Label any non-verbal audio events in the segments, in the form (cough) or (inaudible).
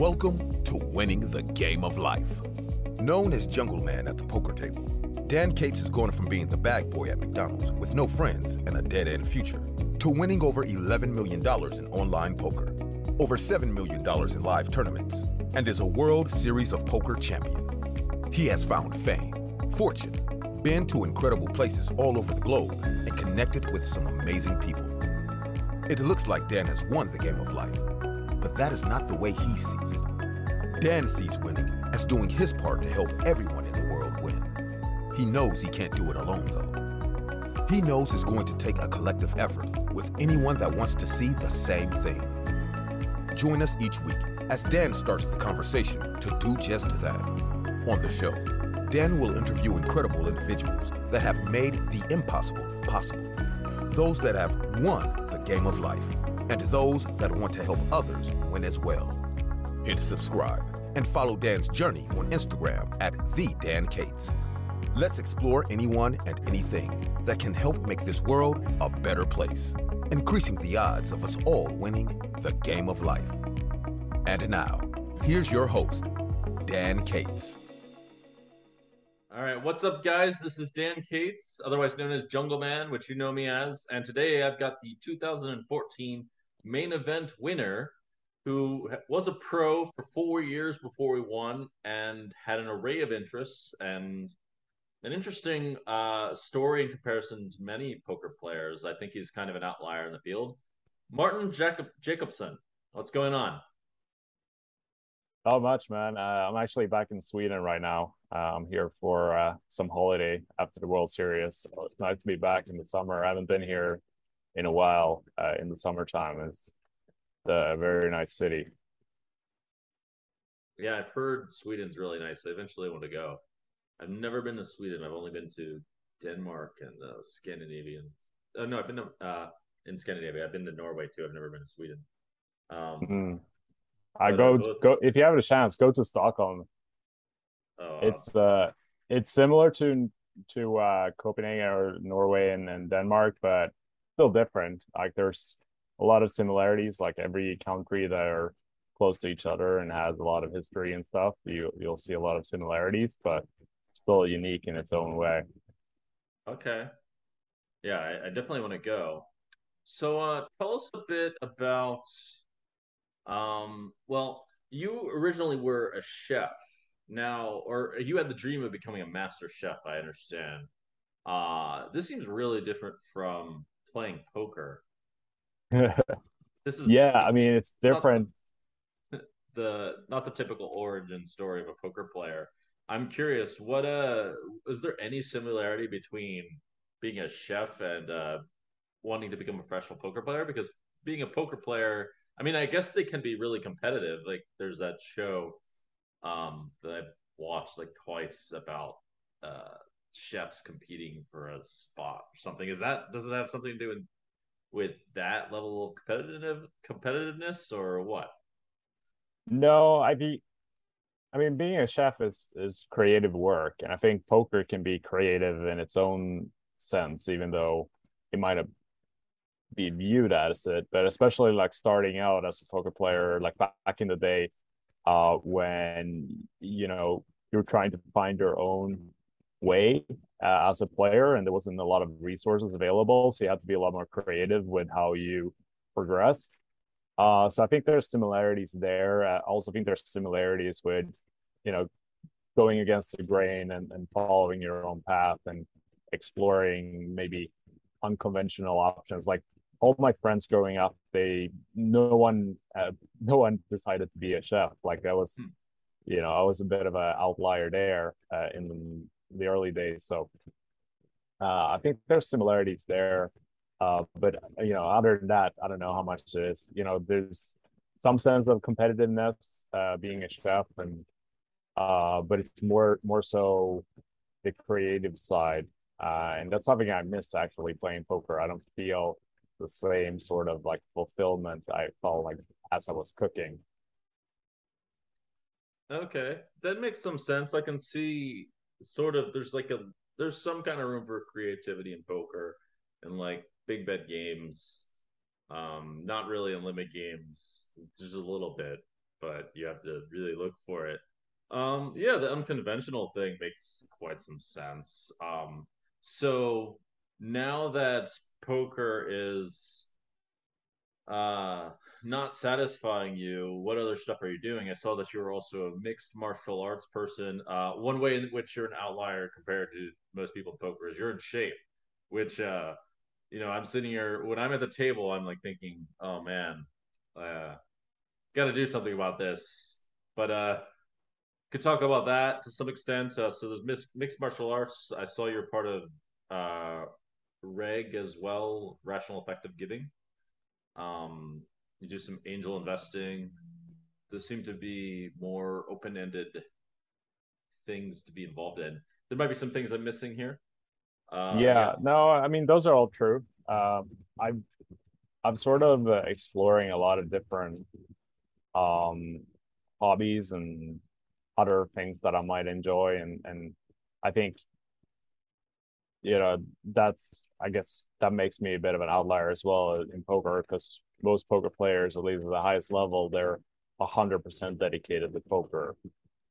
Welcome to Winning the Game of Life. Known as Jungleman at the poker table, Dan Cates has gone from being the bag boy at McDonald's with no friends and a dead end future to winning over $11 million in online poker, over $7 million in live tournaments, and is a World Series of Poker champion. He has found fame, fortune, been to incredible places all over the globe, and connected with some amazing people. It looks like Dan has won the game of life, but that is not the way he sees it. Dan sees winning as doing his part to help everyone in the world win. He knows he can't do it alone, though. He knows it's going to take a collective effort with anyone that wants to see the same thing. Join us each week as Dan starts the conversation to do just that. On the show, Dan will interview incredible individuals that have made the impossible possible, those that have won the game of life, and those that want to help others win as well. Hit subscribe and follow Dan's journey on Instagram at the Dan Cates. Let's explore anyone and anything that can help make this world a better place, increasing the odds of us all winning the game of life. And now, here's your host, Dan Cates. All right, what's up, guys? This is Dan Cates, otherwise known as Jungleman, which you know me as. And today I've got the 2014 main event winner who was a pro for four years before we won and had an array of interests and an interesting uh, story in comparison to many poker players. I think he's kind of an outlier in the field. Martin Jacob- Jacobson, what's going on? Not much, man. Uh, I'm actually back in Sweden right now. Uh, I'm here for uh, some holiday after the World Series. So it's nice to be back in the summer. I haven't been here in a while uh, in the summertime. It's a very nice city. Yeah, I've heard Sweden's really nice. I eventually want to go. I've never been to Sweden. I've only been to Denmark and the Scandinavian. Oh no, I've been to, uh, in Scandinavia. I've been to Norway too. I've never been to Sweden. Um, mm-hmm. I go both... go if you have a chance, go to Stockholm. Oh, it's uh it's similar to to uh Copenhagen or Norway and, and Denmark, but still different. Like there's a lot of similarities, like every country that are close to each other and has a lot of history and stuff. You you'll see a lot of similarities, but still unique in its own way. Okay. Yeah, I, I definitely want to go. So uh tell us a bit about um, well, you originally were a chef now, or you had the dream of becoming a master chef, I understand. Uh, this seems really different from playing poker. This is yeah, I mean it's different. The not the typical origin story of a poker player. I'm curious, what uh is there any similarity between being a chef and uh wanting to become a professional poker player? Because being a poker player I mean, I guess they can be really competitive. Like there's that show um, that I've watched like twice about uh, chefs competing for a spot or something. Is that does it have something to do with with that level of competitive competitiveness or what? No, I be I mean being a chef is is creative work and I think poker can be creative in its own sense even though it might have be viewed as it but especially like starting out as a poker player like back in the day uh when you know you're trying to find your own way uh, as a player and there wasn't a lot of resources available so you had to be a lot more creative with how you progressed uh so i think there's similarities there i also think there's similarities with you know going against the grain and, and following your own path and exploring maybe unconventional options like all my friends growing up, they no one uh, no one decided to be a chef. Like I was, hmm. you know, I was a bit of an outlier there uh, in the early days. So uh, I think there's similarities there. Uh, but you know, other than that, I don't know how much it is. You know, there's some sense of competitiveness uh, being a chef, and uh, but it's more more so the creative side, and that's something I miss actually playing poker. I don't feel the same sort of like fulfillment I felt like as I was cooking. Okay, that makes some sense. I can see sort of there's like a there's some kind of room for creativity in poker and like big bet games. Um, not really in limit games, just a little bit. but you have to really look for it. Um, yeah, the unconventional thing makes quite some sense. Um, so now that poker is uh not satisfying you, what other stuff are you doing? I saw that you were also a mixed martial arts person. Uh, one way in which you're an outlier compared to most people in poker is you're in shape, which, uh, you know, I'm sitting here when I'm at the table, I'm like thinking, oh man, uh, got to do something about this. But uh, could talk about that to some extent. Uh, so there's mixed martial arts. I saw you're part of uh, Reg as well, Rational Effective Giving. Um, you do some angel investing. There seem to be more open-ended things to be involved in. There might be some things I'm missing here. Uh, yeah, yeah, no, I mean those are all true. Um, I'm I'm sort of uh, exploring a lot of different um, hobbies and other things that I might enjoy, and and I think you know that's I guess that makes me a bit of an outlier as well in poker because most poker players, at least at the highest level, they're hundred percent dedicated to poker.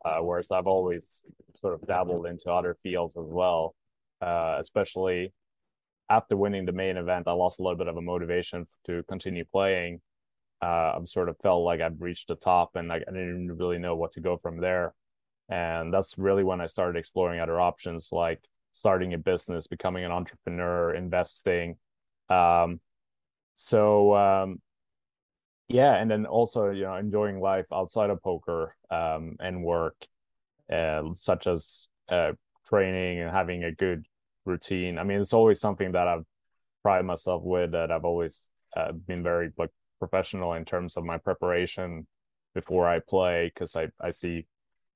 Uh, whereas I've always sort of dabbled into other fields as well, uh, especially after winning the main event. I lost a little bit of a motivation to continue playing. Uh, I've sort of felt like I've reached the top and I, I didn't really know what to go from there. And that's really when I started exploring other options like starting a business, becoming an entrepreneur, investing. Um, so um, yeah, and then also you know enjoying life outside of poker um, and work, uh, such as uh, training and having a good routine. I mean, it's always something that I've prided myself with. That I've always uh, been very like professional in terms of my preparation before I play, because I I see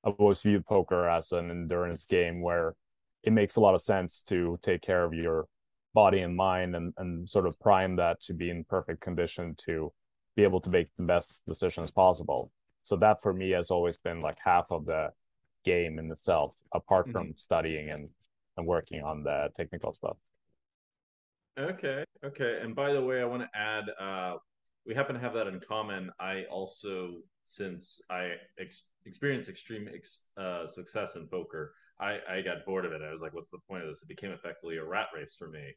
I've always viewed poker as an endurance game where it makes a lot of sense to take care of your body and mind and, and sort of prime that to be in perfect condition to be able to make the best decisions possible. So that for me has always been like half of the game in itself, apart mm-hmm. from studying and, and working on the technical stuff. Okay. Okay. And by the way, I want to add, uh, we happen to have that in common. I also, since I ex- experienced extreme ex- uh, success in poker, I, I got bored of it. I was like, what's the point of this? It became effectively a rat race for me.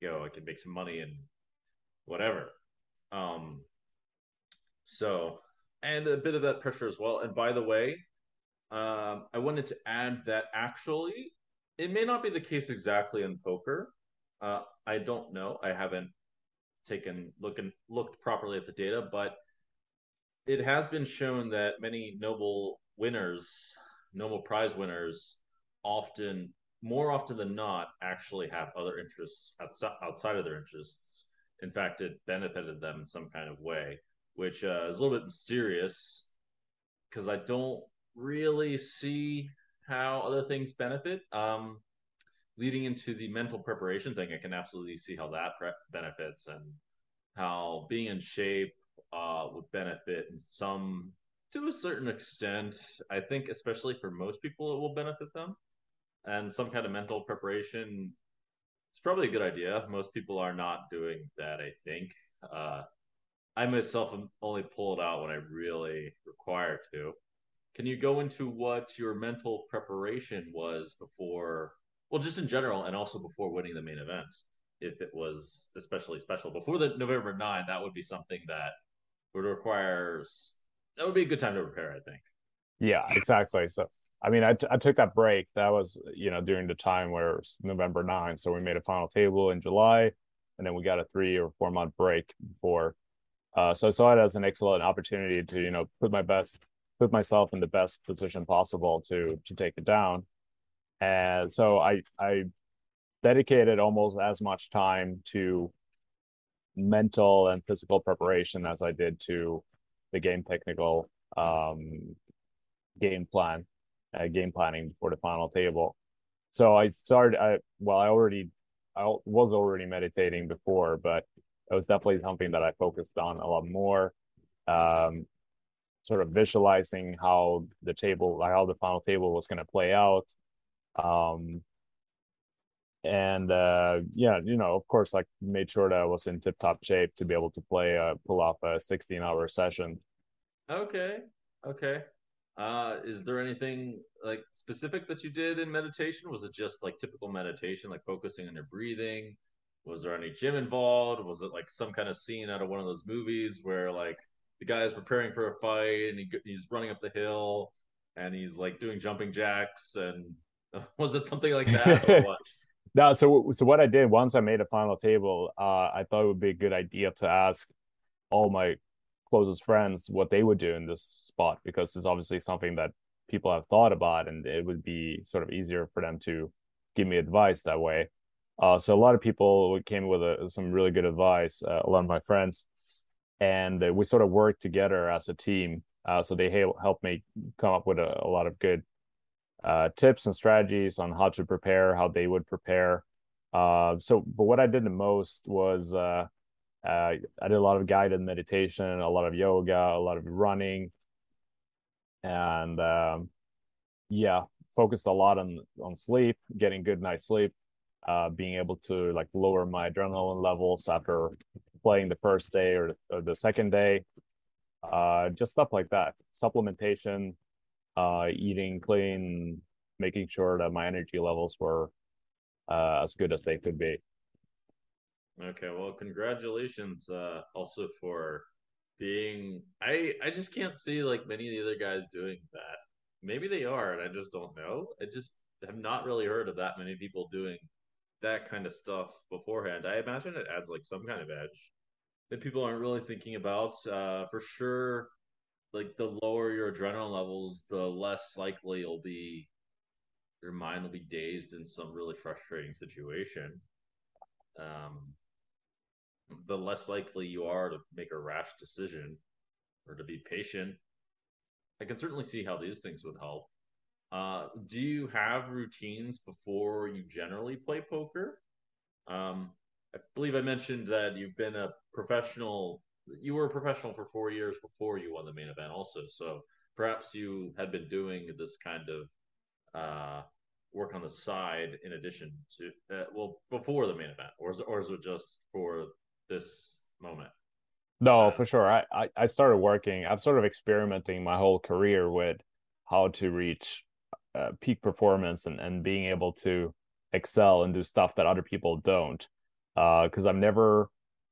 You know, I could make some money and whatever. Um, so, and a bit of that pressure as well. And by the way, um, I wanted to add that actually, it may not be the case exactly in poker. Uh, I don't know. I haven't taken looking looked properly at the data, but it has been shown that many Nobel winners, Nobel Prize winners, often, more often than not, actually have other interests outside of their interests. In fact, it benefited them in some kind of way, which uh, is a little bit mysterious because I don't really see how other things benefit. Um, leading into the mental preparation thing, I can absolutely see how that pre- benefits and how being in shape uh, would benefit in some to a certain extent. I think, especially for most people, it will benefit them and some kind of mental preparation it's probably a good idea. Most people are not doing that i think. Uh, i myself only pull it out when i really require to. Can you go into what your mental preparation was before well just in general and also before winning the main event if it was especially special? Before the november 9 that would be something that would require that would be a good time to prepare i think. Yeah exactly. So I mean, I, t- I took that break. That was, you know, during the time where it November 9. So we made a final table in July, and then we got a three or four month break before. Uh, so I saw it as an excellent opportunity to, you know, put my best, put myself in the best position possible to to take it down. And so I I dedicated almost as much time to mental and physical preparation as I did to the game technical um, game plan uh, game planning for the final table. So I started. I well, I already I was already meditating before, but it was definitely something that I focused on a lot more. Um, sort of visualizing how the table, like how the final table was going to play out. Um, and uh, yeah, you know, of course, like made sure that I was in tip top shape to be able to play, uh, pull off a 16 hour session. Okay. Okay. Uh, is there anything like specific that you did in meditation? Was it just like typical meditation, like focusing on your breathing? Was there any gym involved? Was it like some kind of scene out of one of those movies where like the guy is preparing for a fight and he, he's running up the hill and he's like doing jumping jacks and (laughs) was it something like that or (laughs) what? no, so so what I did once I made a final table, uh, I thought it would be a good idea to ask all my closest friends what they would do in this spot because it's obviously something that people have thought about and it would be sort of easier for them to give me advice that way. Uh, so a lot of people came with a, some really good advice uh, a lot of my friends and we sort of worked together as a team uh, so they helped me come up with a, a lot of good uh, tips and strategies on how to prepare how they would prepare. Uh, so but what i did the most was uh, I did a lot of guided meditation, a lot of yoga, a lot of running, and um, yeah, focused a lot on on sleep, getting good night's sleep, uh, being able to like lower my adrenaline levels after playing the first day or, or the second day, uh, just stuff like that. Supplementation, uh, eating clean, making sure that my energy levels were uh, as good as they could be. Okay, well, congratulations uh, also for being. I I just can't see like many of the other guys doing that. Maybe they are, and I just don't know. I just have not really heard of that many people doing that kind of stuff beforehand. I imagine it adds like some kind of edge that people aren't really thinking about. Uh, for sure, like the lower your adrenaline levels, the less likely you'll be. Your mind will be dazed in some really frustrating situation. Um, the less likely you are to make a rash decision or to be patient. I can certainly see how these things would help. Uh, do you have routines before you generally play poker? Um, I believe I mentioned that you've been a professional. You were a professional for four years before you won the main event, also. So perhaps you had been doing this kind of uh, work on the side in addition to, uh, well, before the main event, or is, or is it just for this moment? No, uh, for sure. I, I, I started working. I'm sort of experimenting my whole career with how to reach uh, peak performance and, and being able to excel and do stuff that other people don't. Because uh, I've never,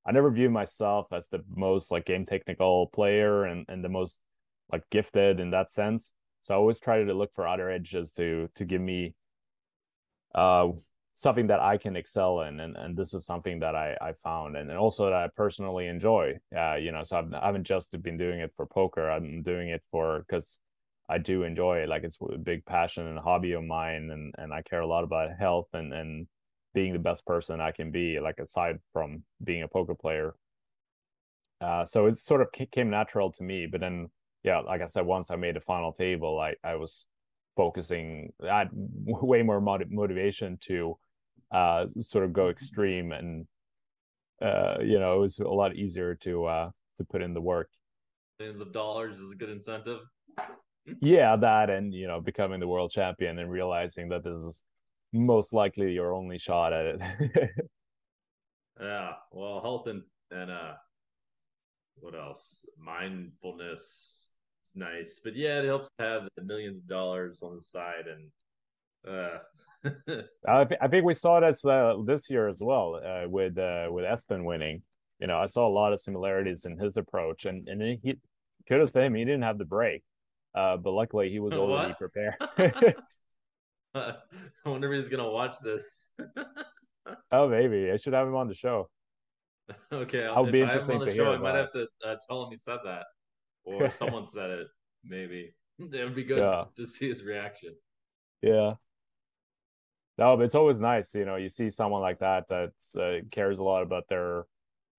I never view myself as the most like game technical player and, and the most like gifted in that sense. So I always try to look for other edges to to give me uh something that I can excel in, and and this is something that I I found, and, and also that I personally enjoy. Uh, you know, so I've, I haven't just been doing it for poker. I'm doing it for because I do enjoy it. Like it's a big passion and hobby of mine, and and I care a lot about health and and being the best person I can be. Like aside from being a poker player. Uh, so it sort of came natural to me, but then yeah, like I said, once I made the final table, I I was focusing I had way more motivation to uh, sort of go extreme and uh, you know it was a lot easier to uh, to put in the work. Millions of dollars is a good incentive. Yeah that and you know becoming the world champion and realizing that this is most likely your only shot at it. (laughs) Yeah well health and and uh what else? Mindfulness is nice but yeah it helps to have the millions of dollars on the side and uh (laughs) I, th- I think we saw that uh, this year as well uh, with uh, with Espen winning. You know, I saw a lot of similarities in his approach, and and he could have said him he didn't have the break, uh, but luckily he was (laughs) already prepared. (laughs) I wonder if he's gonna watch this. oh, maybe I should have him on the show. Okay, I'll be interesting I have him on the show. I might have to uh, tell him he said that, or someone said it. Maybe it would be good yeah. to see his reaction. Yeah. No, but it's always nice, you know, you see someone like that that uh, cares a lot about their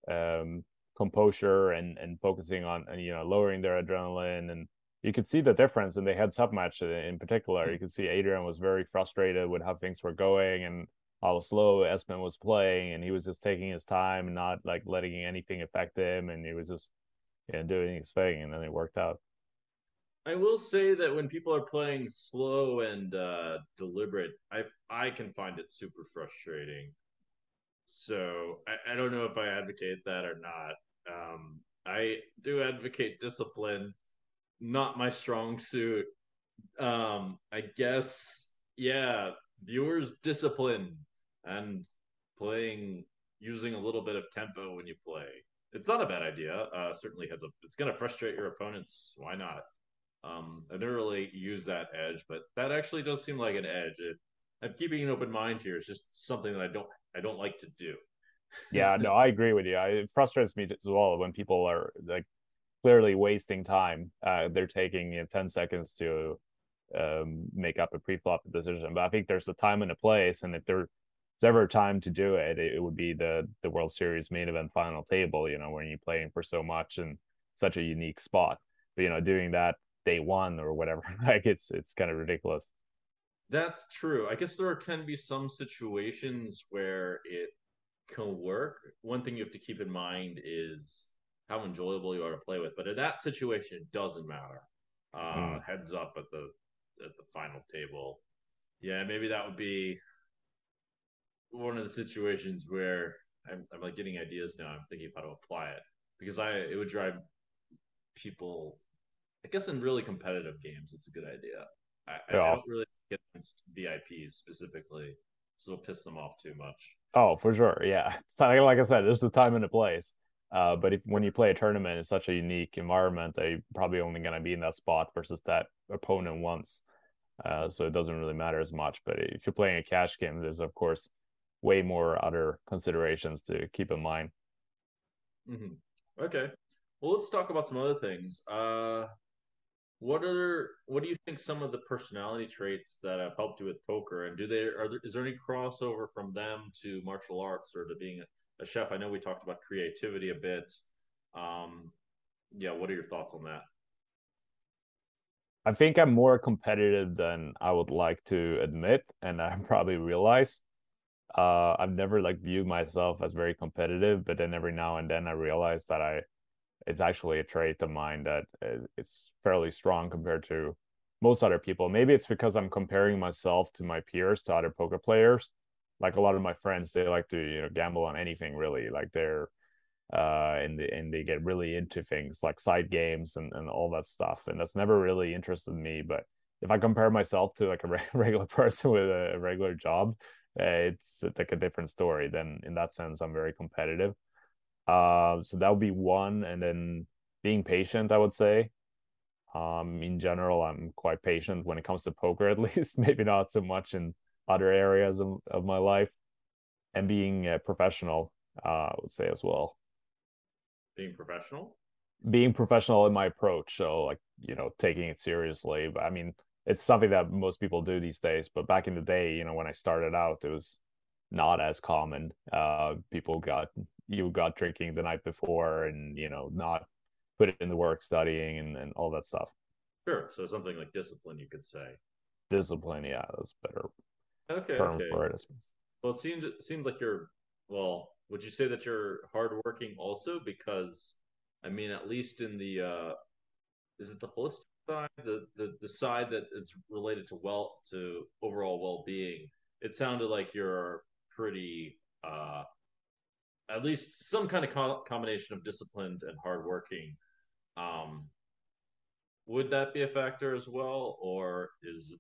um, composure and and focusing on and you know lowering their adrenaline and you could see the difference in the heads up match in particular. You could see Adrian was very frustrated with how things were going and how slow Espen was playing, and he was just taking his time and not like letting anything affect him, and he was just you know, doing his thing, and then it worked out. I will say that when people are playing slow and uh, deliberate, I I can find it super frustrating. So I, I don't know if I advocate that or not. Um, I do advocate discipline, not my strong suit. Um, I guess, yeah, viewers discipline and playing using a little bit of tempo when you play. It's not a bad idea. Uh, certainly has a. It's going to frustrate your opponents. Why not? Um, I never really use that edge, but that actually does seem like an edge. It, I'm keeping an open mind here. It's just something that I don't I don't like to do. (laughs) yeah, no, I agree with you. I, it frustrates me as well when people are like clearly wasting time. Uh, they're taking you know, 10 seconds to um, make up a pre-flop decision. But I think there's a time and a place, and if there's ever a time to do it, it, it would be the the World Series main event final table. You know, when you're playing for so much and such a unique spot. But you know, doing that day one or whatever, (laughs) like it's it's kind of ridiculous. That's true. I guess there can be some situations where it can work. One thing you have to keep in mind is how enjoyable you are to play with. But in that situation, it doesn't matter. Uh, mm. Heads up at the at the final table. Yeah, maybe that would be one of the situations where I'm, I'm like getting ideas now. I'm thinking of how to apply it because I it would drive people. I guess in really competitive games, it's a good idea. I, yeah. I don't really get against VIPs specifically, so it'll piss them off too much. Oh, for sure. Yeah. So like I said, there's a time and a place. Uh, but if when you play a tournament, it's such a unique environment that you're probably only going to be in that spot versus that opponent once. Uh, so it doesn't really matter as much. But if you're playing a cash game, there's of course way more other considerations to keep in mind. Mm-hmm. Okay. Well, let's talk about some other things. Uh, what are what do you think some of the personality traits that have helped you with poker, and do they are there is there any crossover from them to martial arts or to being a, a chef? I know we talked about creativity a bit. Um, yeah, what are your thoughts on that? I think I'm more competitive than I would like to admit, and I (laughs) probably realize. Uh, I've never like viewed myself as very competitive, but then every now and then I realize that I it's actually a trait of mine that uh, it's fairly strong compared to most other people. Maybe it's because I'm comparing myself to my peers, to other poker players. Like a lot of my friends, they like to you know gamble on anything really. Like they're uh and they, and they get really into things like side games and, and all that stuff and that's never really interested me but if i compare myself to like a (laughs) regular person with a regular job uh, it's like a different story then in that sense i'm very competitive uh, so that would be one, and then being patient, I would say. Um, in general, I'm quite patient when it comes to poker, at (laughs) least. Maybe not so much in other areas of, of my life, and being a professional, uh, I would say as well. Being professional. Being professional in my approach, so like you know, taking it seriously. But I mean, it's something that most people do these days. But back in the day, you know, when I started out, it was not as common. Uh, people got you got drinking the night before and you know not put it in the work studying and, and all that stuff. Sure. So something like discipline you could say. Discipline yeah that's better okay term okay. for it well it seems it seems like you're well would you say that you're hardworking also? Because i mean at least in the uh is it the holistic side? The the, the side that it's related to well to overall well-being. It sounded like you're pretty uh at least some kind of co- combination of disciplined and hardworking. Um, would that be a factor as well, or is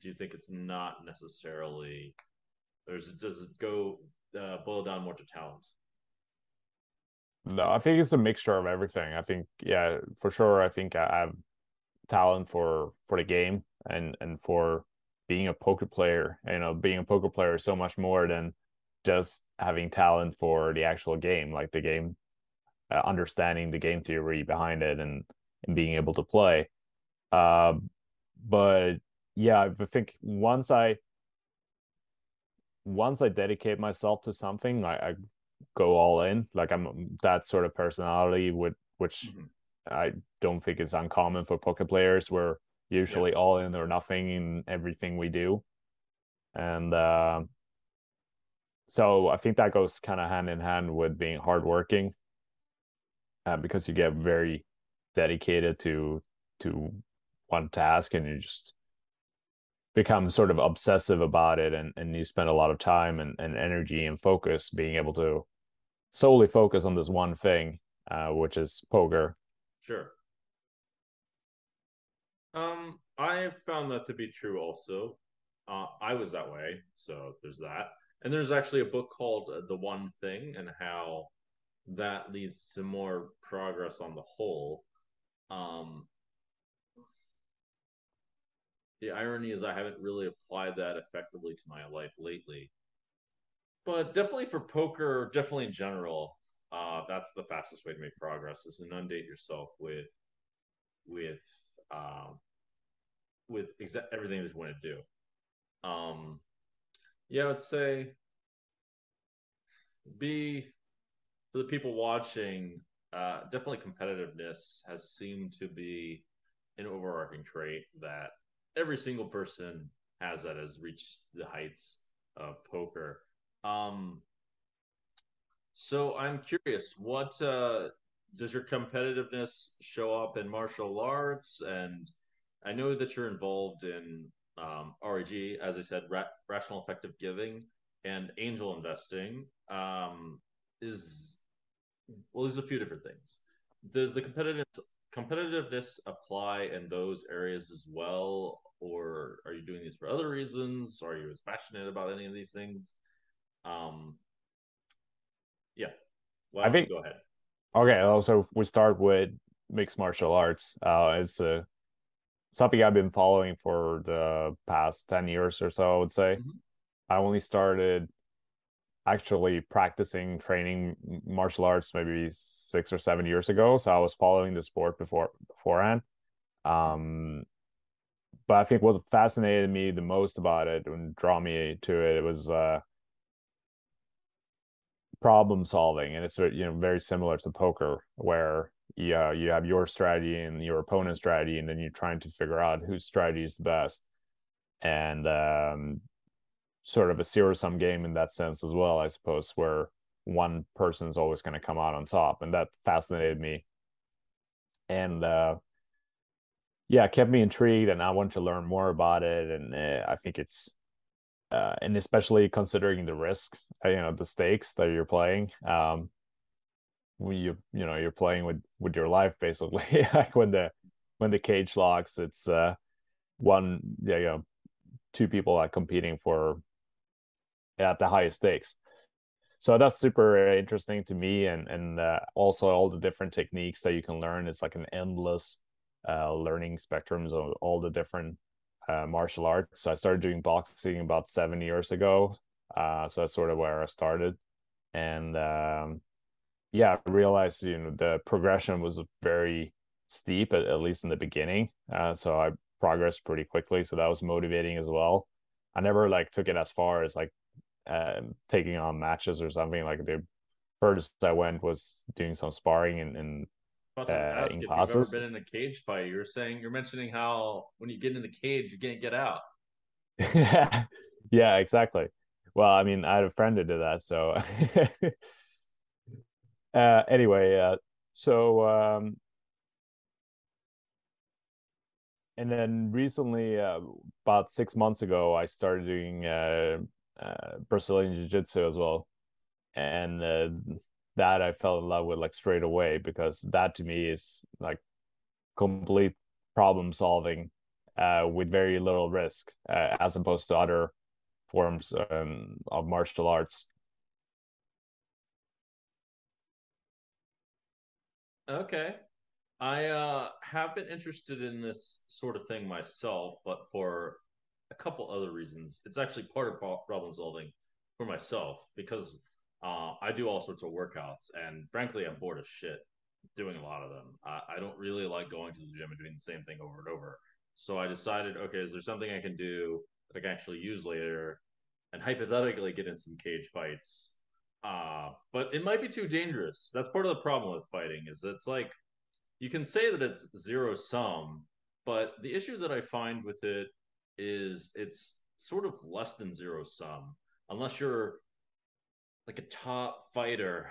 do you think it's not necessarily? Or does it go uh, boil down more to talent? No, I think it's a mixture of everything. I think, yeah, for sure. I think I have talent for for the game and and for being a poker player. You know, being a poker player is so much more than just having talent for the actual game, like the game, uh, understanding the game theory behind it, and and being able to play. Uh, but yeah, I think once I once I dedicate myself to something, I, I go all in. Like I'm that sort of personality with which mm-hmm. I don't think it's uncommon for poker players. We're usually yeah. all in or nothing in everything we do. And uh, so I think that goes kind of hand in hand with being hardworking, uh, because you get very dedicated to to one task and you just become sort of obsessive about it and, and you spend a lot of time and, and energy and focus being able to solely focus on this one thing uh, which is poker sure Um, I found that to be true also. Uh, I was that way, so there's that. And there's actually a book called uh, The One Thing and how that leads to more progress on the whole. Um, the irony is, I haven't really applied that effectively to my life lately. But definitely for poker, definitely in general, uh, that's the fastest way to make progress is inundate yourself with with um, with exa- everything that you want to do. Um, yeah, I would say be for the people watching. Uh, definitely, competitiveness has seemed to be an overarching trait that every single person has that has reached the heights of poker. Um, so I'm curious, what uh, does your competitiveness show up in martial arts? And I know that you're involved in um, REG, as I said, ra- rational effective giving and angel investing. Um, is well, there's a few different things. Does the competitive competitiveness apply in those areas as well, or are you doing these for other reasons? Are you as passionate about any of these things? Um, yeah, well, I think go ahead. Okay, also we start with mixed martial arts. Uh, it's uh, something I've been following for the past ten years or so. I would say mm-hmm. I only started actually practicing training martial arts maybe six or seven years ago. So I was following the sport before beforehand. Um, but I think what fascinated me the most about it and draw me to it, it was uh, problem solving, and it's you know very similar to poker, where uh, you have your strategy and your opponent's strategy, and then you're trying to figure out whose strategy is the best, and um, sort of a zero sum game in that sense as well, I suppose, where one person is always going to come out on top, and that fascinated me, and uh, yeah, kept me intrigued, and I wanted to learn more about it, and uh, I think it's uh, and especially considering the risks, uh, you know, the stakes that you're playing. Um, you you know you're playing with with your life basically, (laughs) like when the when the cage locks, it's uh one yeah you know two people are competing for at the highest stakes. So that's super interesting to me, and and uh, also all the different techniques that you can learn. It's like an endless uh, learning spectrums of all the different uh, martial arts. So I started doing boxing about seven years ago. Uh, so that's sort of where I started, and um, yeah, I realized you know the progression was very steep at, at least in the beginning. Uh, so I progressed pretty quickly. So that was motivating as well. I never like took it as far as like um, taking on matches or something. Like the furthest I went was doing some sparring and, and uh, if classes. you've ever been in a cage fight. You're saying you're mentioning how when you get in the cage, you can't get out. yeah, (laughs) yeah, exactly. Well, I mean, I had a friend who did that, so. (laughs) uh, anyway, uh, so um, and then recently, uh, about six months ago, I started doing uh, uh, Brazilian Jiu Jitsu as well, and uh, that I fell in love with like straight away because that to me is like complete problem solving uh, with very little risk uh, as opposed to other forms um, of martial arts. Okay. I uh, have been interested in this sort of thing myself, but for a couple other reasons. It's actually part of problem solving for myself because uh, I do all sorts of workouts, and frankly, I'm bored of shit doing a lot of them. I, I don't really like going to the gym and doing the same thing over and over. So I decided, okay, is there something I can do that I can actually use later, and hypothetically get in some cage fights? Uh, but it might be too dangerous. That's part of the problem with fighting. Is it's like you can say that it's zero sum, but the issue that I find with it is it's sort of less than zero sum unless you're like a top fighter,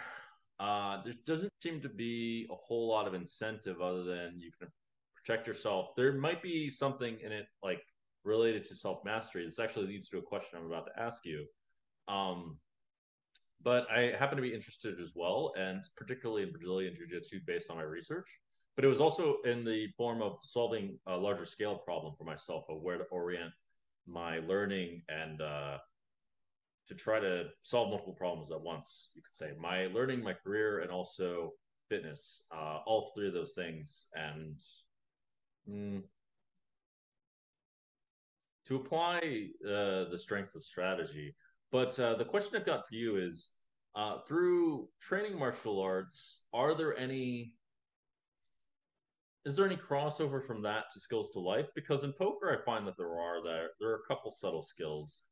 uh, there doesn't seem to be a whole lot of incentive other than you can protect yourself. There might be something in it like related to self mastery. This actually leads to a question I'm about to ask you. Um, but I happen to be interested as well, and particularly in Brazilian Jiu Jitsu based on my research. but it was also in the form of solving a larger scale problem for myself of where to orient my learning and uh, to try to solve multiple problems at once. You could say my learning, my career, and also fitness. Uh, all three of those things, and mm, to apply uh, the strengths of strategy. But uh, the question I've got for you is uh, through training martial arts, are there any is there any crossover from that to skills to life? Because in poker, I find that there are there there are a couple subtle skills.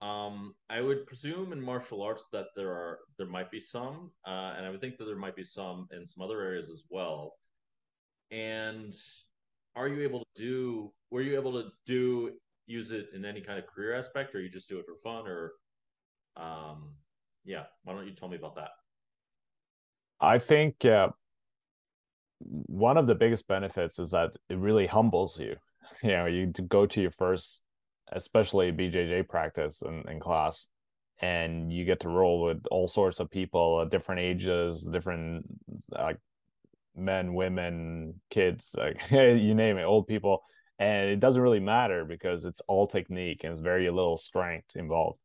Um, I would presume in martial arts that there are there might be some, uh, and I would think that there might be some in some other areas as well. And are you able to do? Were you able to do use it in any kind of career aspect, or you just do it for fun, or um, yeah? Why don't you tell me about that? I think uh, one of the biggest benefits is that it really humbles you. (laughs) You know, you go to your first, especially BJJ practice in, in class, and you get to roll with all sorts of people at different ages, different like men, women, kids, like (laughs) you name it, old people. And it doesn't really matter because it's all technique and it's very little strength involved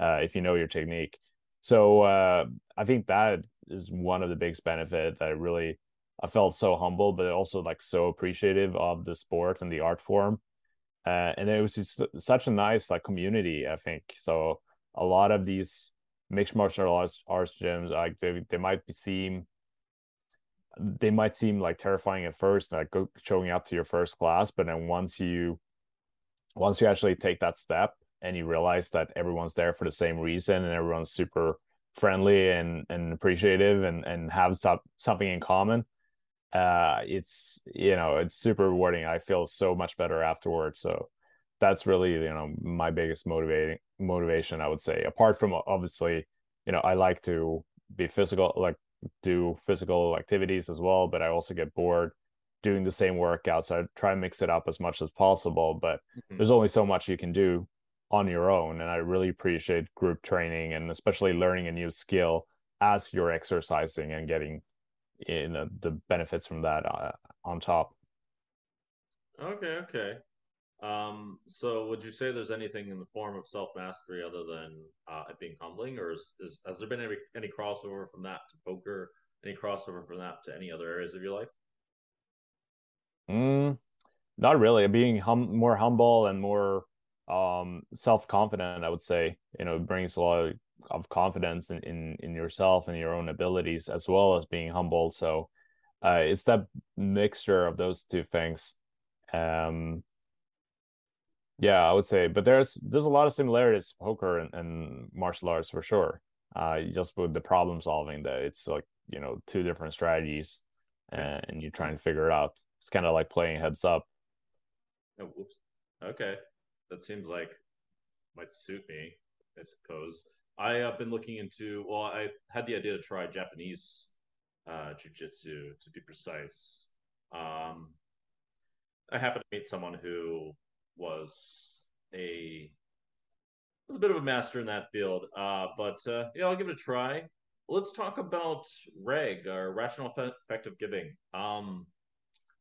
uh, if you know your technique. So uh, I think that is one of the biggest benefit that I really I felt so humble, but also like so appreciative of the sport and the art form. Uh, and it was just such a nice like community, I think. So a lot of these mixed martial arts, arts gyms, like they, they might be seem they might seem like terrifying at first, like showing up to your first class, but then once you once you actually take that step and you realize that everyone's there for the same reason and everyone's super friendly and and appreciative and and have some, something in common uh it's you know it's super rewarding. I feel so much better afterwards. So that's really you know my biggest motivating motivation i would say. Apart from obviously you know i like to be physical like do physical activities as well but i also get bored doing the same workout so i try and mix it up as much as possible but mm-hmm. there's only so much you can do on your own and i really appreciate group training and especially learning a new skill as you're exercising and getting you know the benefits from that uh, on top. Okay, okay. Um, so would you say there's anything in the form of self mastery other than uh, it being humbling, or is, is, has there been any any crossover from that to poker? Any crossover from that to any other areas of your life? Mm, not really. Being hum- more humble and more um, self confident, I would say. You know, it brings a lot of confidence in, in in yourself and your own abilities as well as being humble so uh, it's that mixture of those two things. Um yeah i would say but there's there's a lot of similarities poker and, and martial arts for sure. Uh just with the problem solving that it's like you know two different strategies and, and you try and figure it out. It's kind of like playing heads up. Oh, whoops. Okay that seems like might suit me i suppose I have been looking into. Well, I had the idea to try Japanese uh, jujitsu to be precise. Um, I happened to meet someone who was a was a bit of a master in that field. Uh, but uh, yeah, I'll give it a try. Let's talk about REG, or rational effective giving, um,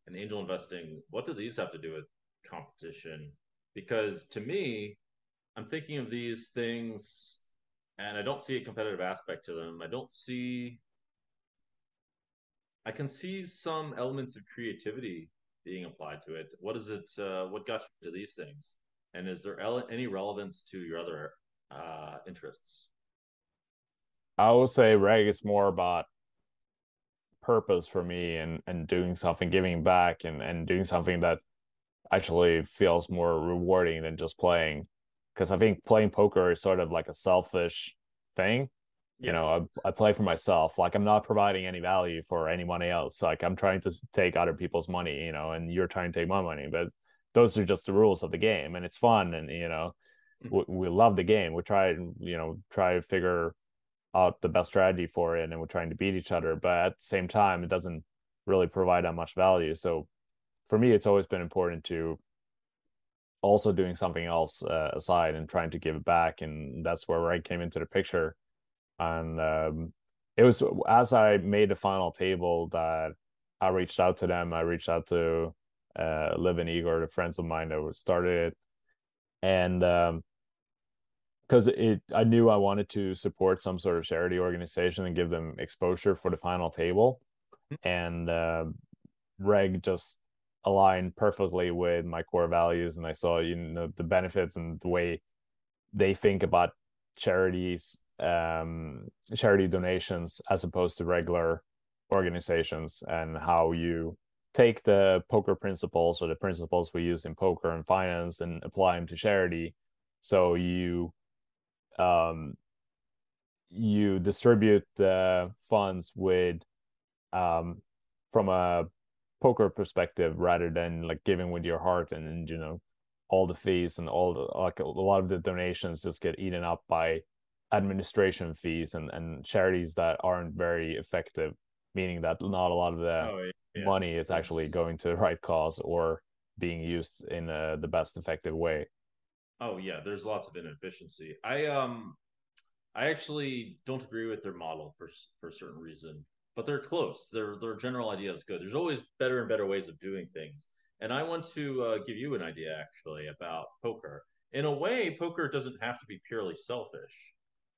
and angel investing. What do these have to do with competition? Because to me, I'm thinking of these things and I don't see a competitive aspect to them. I don't see. I can see some elements of creativity being applied to it. What is it? Uh, what got you to these things? And is there any relevance to your other uh, interests? I would say reg is more about purpose for me and and doing something, giving back, and and doing something that actually feels more rewarding than just playing because I think playing poker is sort of like a selfish thing. Yes. You know, I, I play for myself. Like I'm not providing any value for anyone else. Like I'm trying to take other people's money, you know, and you're trying to take my money. But those are just the rules of the game, and it's fun. And you know, mm-hmm. we, we love the game. We try, you know, try to figure out the best strategy for it, and we're trying to beat each other. But at the same time, it doesn't really provide that much value. So for me, it's always been important to also doing something else uh, aside and trying to give it back and that's where i came into the picture and um, it was as i made the final table that I reached out to them. I reached out to uh, Liv and Igor, the friends of mine that started it, and um, because it I knew I wanted to support some sort of charity organization and give them exposure for the final table, mm-hmm. and uh, Reg just aligned perfectly with my core values, and I saw you know the benefits and the way they think about charities, um, charity donations as opposed to regular organizations, and how you take the poker principles or the principles we use in poker and finance and apply them to charity. So you um, you distribute the funds with um, from a poker perspective rather than like giving with your heart and, and you know all the fees and all the like a lot of the donations just get eaten up by administration fees and and charities that aren't very effective meaning that not a lot of the oh, yeah. money is actually going to the right cause or being used in uh, the best effective way Oh yeah, there's lots of inefficiency. I um I actually don't agree with their model for for a certain reason, but they're close. Their their general idea is good. There's always better and better ways of doing things. And I want to uh, give you an idea actually about poker. In a way, poker doesn't have to be purely selfish.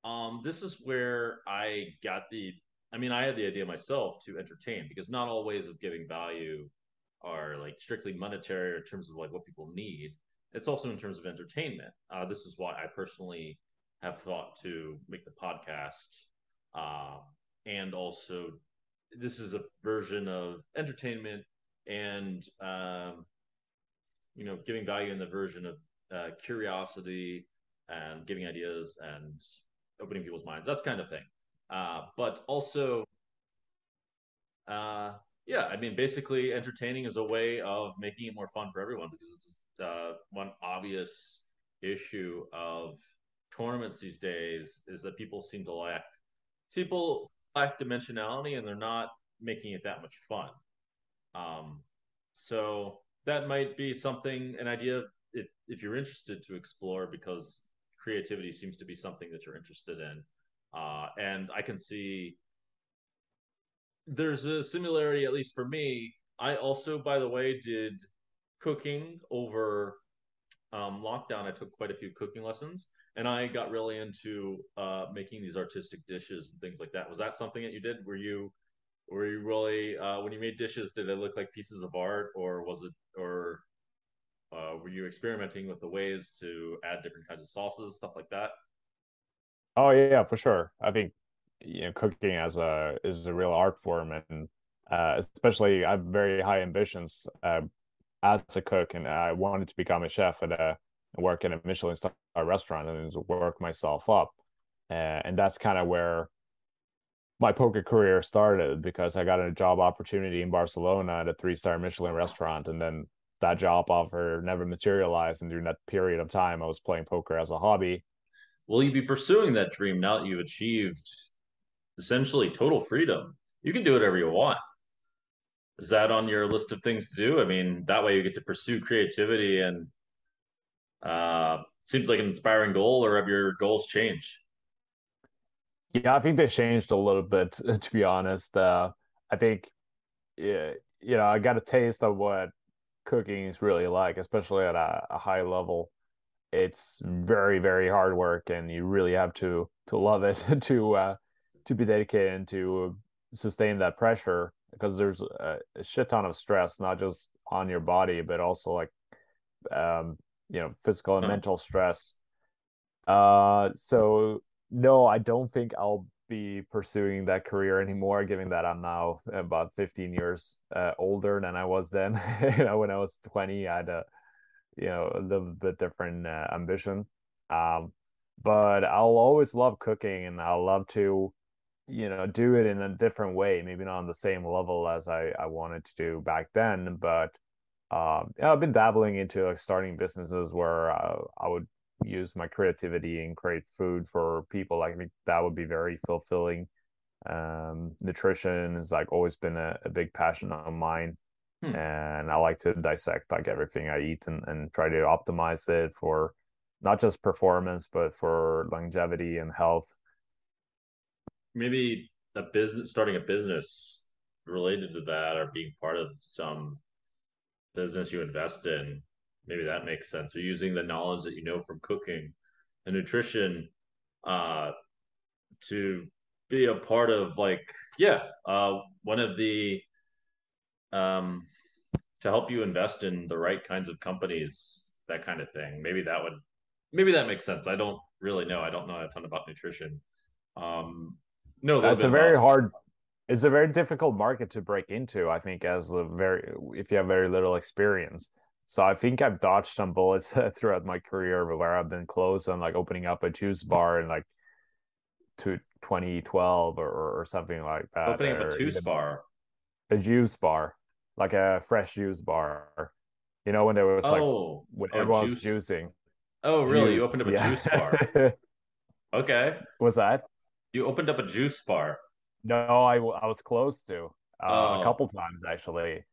Um, this is where I got the. I mean, I had the idea myself to entertain because not all ways of giving value are like strictly monetary in terms of like what people need it's also in terms of entertainment. Uh, this is why I personally have thought to make the podcast, uh, and also this is a version of entertainment and um, you know giving value in the version of uh, curiosity and giving ideas and opening people's minds, that kind of thing. Uh, but also, uh, yeah, I mean, basically, entertaining is a way of making it more fun for everyone because it's uh, one obvious issue of tournaments these days is that people seem to lack people lack dimensionality and they're not making it that much fun. Um, so that might be something, an idea if, if you're interested to explore because creativity seems to be something that you're interested in. Uh, and I can see there's a similarity, at least for me. I also, by the way, did cooking over um, lockdown. I took quite a few cooking lessons, and I got really into uh, making these artistic dishes and things like that. Was that something that you did? Were you were you really uh, when you made dishes? Did they look like pieces of art, or was it or uh, were you experimenting with the ways to add different kinds of sauces, stuff like that? Oh yeah, for sure. I think you know cooking as a is a real art form, and uh, especially I have very high ambitions. Uh, as a cook, and I wanted to become a chef at a work at a Michelin star restaurant and work myself up. Uh, and that's kind of where my poker career started because I got a job opportunity in Barcelona at a three star Michelin restaurant, and then that job offer never materialized. And during that period of time, I was playing poker as a hobby. Will you be pursuing that dream now that you've achieved essentially total freedom? You can do whatever you want is that on your list of things to do? I mean, that way you get to pursue creativity and uh, seems like an inspiring goal, or have your goals changed? Yeah, I think they changed a little bit, (laughs) to be honest. Uh, I think, you know, I got a taste of what cooking is really like, especially at a, a high level. It's very, very hard work, and you really have to to love it (laughs) to uh, to be dedicated and to sustain that pressure because there's a, shit ton of stress, not just on your body, but also like, um, you know, physical and mental stress. Uh, so no, I don't think I'll be pursuing that career anymore, given that I'm now about 15 years uh, older than I was then. (laughs) you know, when I was 20, I had a, you know, a little bit different uh, ambition. Um, but I'll always love cooking and I'll love to you know do it in a different way maybe not on the same level as i i wanted to do back then but um i've been dabbling into like starting businesses where uh, i would use my creativity and create food for people i think that would be very fulfilling um nutrition has like always been a, a big passion of mine hmm. and i like to dissect like everything i eat and, and try to optimize it for not just performance but for longevity and health maybe a business starting a business related to that or being part of some business you invest in, maybe that makes sense. Or using the knowledge that you know from cooking and nutrition uh, to be a part of like yeah uh, one of the um, to help you invest in the right kinds of companies that kind of thing. Maybe that would maybe that makes sense. I don't really know. I don't know a ton about nutrition. Um no that's a very about... hard it's a very difficult market to break into i think as a very if you have very little experience so i think i've dodged some bullets (laughs) throughout my career where i've been close on like opening up a juice mm-hmm. bar and like to 2012 or, or something like that. Opening up a juice bar. A juice bar, like a fresh juice bar. You know when there was like oh, when oh, everyone juice. was juicing. Oh, really? Juice, you opened up a yeah. juice bar. (laughs) okay. Was that? You opened up a juice bar. No, I, I was close to uh, oh. a couple times actually.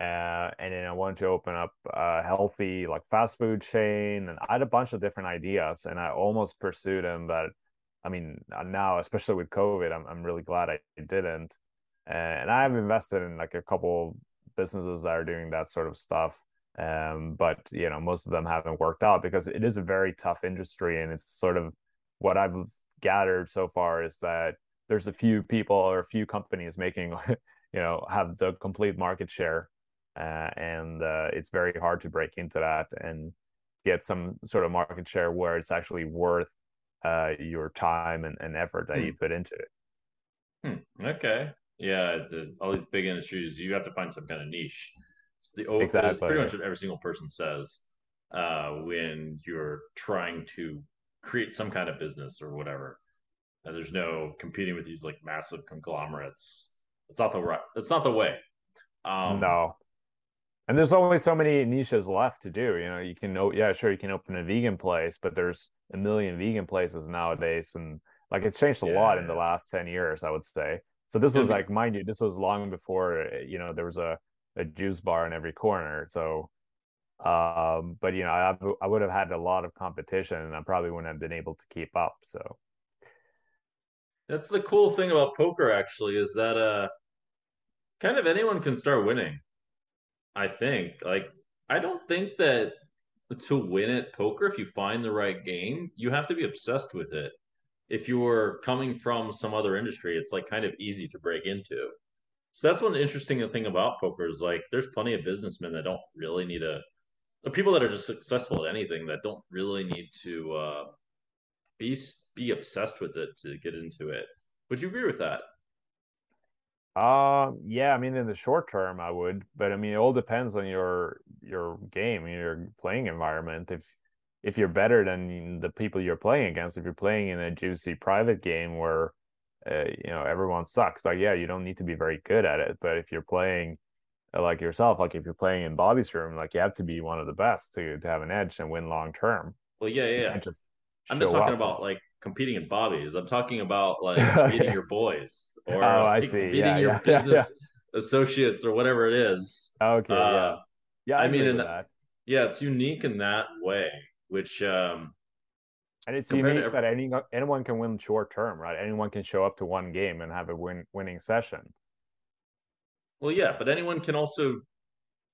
Uh, and then I wanted to open up a healthy like fast food chain, and I had a bunch of different ideas, and I almost pursued them, but I mean, uh, now especially with COVID, I'm I'm really glad I didn't. And I have invested in like a couple businesses that are doing that sort of stuff. Um, but you know, most of them haven't worked out because it is a very tough industry, and it's sort of what I've gathered so far is that there's a few people or a few companies making, (laughs) you know, have the complete market share, uh, and uh, it's very hard to break into that and get some sort of market share where it's actually worth uh, your time and, and effort that hmm. you put into it. Hmm. Okay. Yeah. All these big industries, you have to find some kind of niche. It's the exactly. It's pretty much what every single person says uh, when you're trying to create some kind of business or whatever. And there's no competing with these like massive conglomerates. It's not the right. It's not the way. Um, no, and there's only so many niches left to do. You know, you can know, yeah, sure, you can open a vegan place, but there's a million vegan places nowadays, and like it's changed a yeah, lot in the last ten years, I would say. So this was like, mind you, this was long before you know there was a a juice bar in every corner. So, um, but you know, I I would have had a lot of competition, and I probably wouldn't have been able to keep up. So. That's the cool thing about poker, actually, is that uh, kind of anyone can start winning. I think. Like, I don't think that to win at poker, if you find the right game, you have to be obsessed with it. If you're coming from some other industry, it's like kind of easy to break into. So that's one interesting thing about poker is like there's plenty of businessmen that don't really need a the people that are just successful at anything that don't really need to uh, be be obsessed with it to get into it. Would you agree with that? Um, yeah, I mean, in the short term, I would, but I mean, it all depends on your your game, your playing environment. If if you're better than the people you're playing against, if you're playing in a juicy private game where uh, you know everyone sucks, like yeah, you don't need to be very good at it. But if you're playing uh, like yourself, like if you're playing in Bobby's room, like you have to be one of the best to to have an edge and win long term. Well, yeah, yeah. Just I'm not talking up. about like competing in Bobby's. I'm talking about (laughs) like beating your boys or oh, I see. beating yeah, your (laughs) yeah, business yeah, associates or whatever it is. Okay. Uh, yeah. Yeah. I, I mean, in that, yeah, it's unique in that way, which, um, and it's unique every... that any anyone can win short term, right? Anyone can show up to one game and have a win winning session. Well, yeah, but anyone can also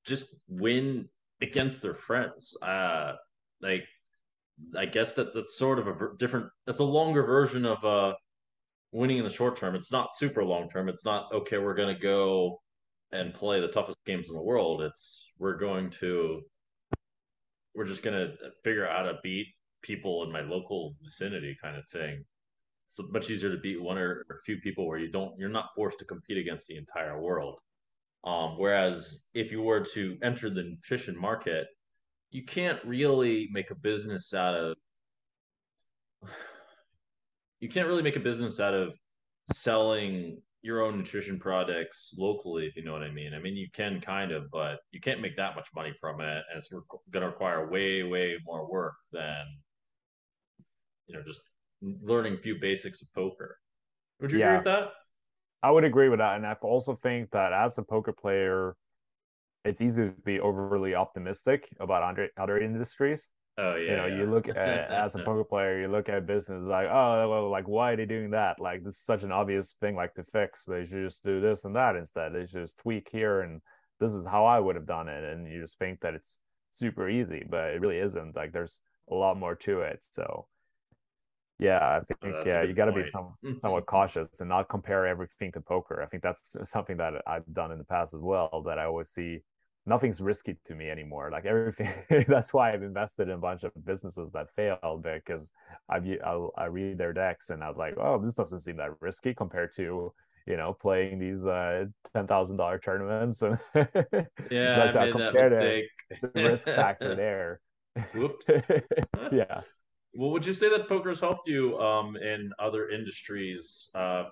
just win against their friends. Uh, like, I guess that that's sort of a different. That's a longer version of uh winning in the short term. It's not super long term. It's not okay. We're to go and play the toughest games in the world. It's we're going to we're just to figure out how to beat people in my local vicinity, kind of thing. It's much easier to beat one or, a few people where you don't you're not forced to compete against the entire world. Um, whereas if you were to enter the nutrition market, you can't really make a business out of (sighs) you can't really make a business out of selling your own nutrition products locally, if you know what I mean. I mean, you can kind of, but you can't make that much money from it. And it's going to require way, way more work than, you know, just learning a few basics of poker. Would you yeah. agree with that? I would agree with that. And I also think that as a poker player, it's easy to be overly optimistic about other, other industries. Oh yeah. You know, yeah. you look at (laughs) as a poker player, you look at business like, oh, well, like why are they doing that? Like this is such an obvious thing, like to fix. They should just do this and that instead. They should just tweak here, and this is how I would have done it. And you just think that it's super easy, but it really isn't. Like there's a lot more to it. So yeah, I think Oh, yeah, you got to be some (laughs) somewhat cautious and not compare everything to poker. I think that's something that I've done in the past as well. That I always see nothing's risky to me anymore. Like everything. (laughs) that's why I've invested in a bunch of businesses that failed because I've I read their decks and I was like, oh, this doesn't seem that risky compared to you know playing these uh ten thousand dollar tournaments (laughs) and Yeah, that's I how made that mistake. the risk factor (laughs) there. Whoops. yeah. Well, would you say that poker's helped you um, in other industries? Uh,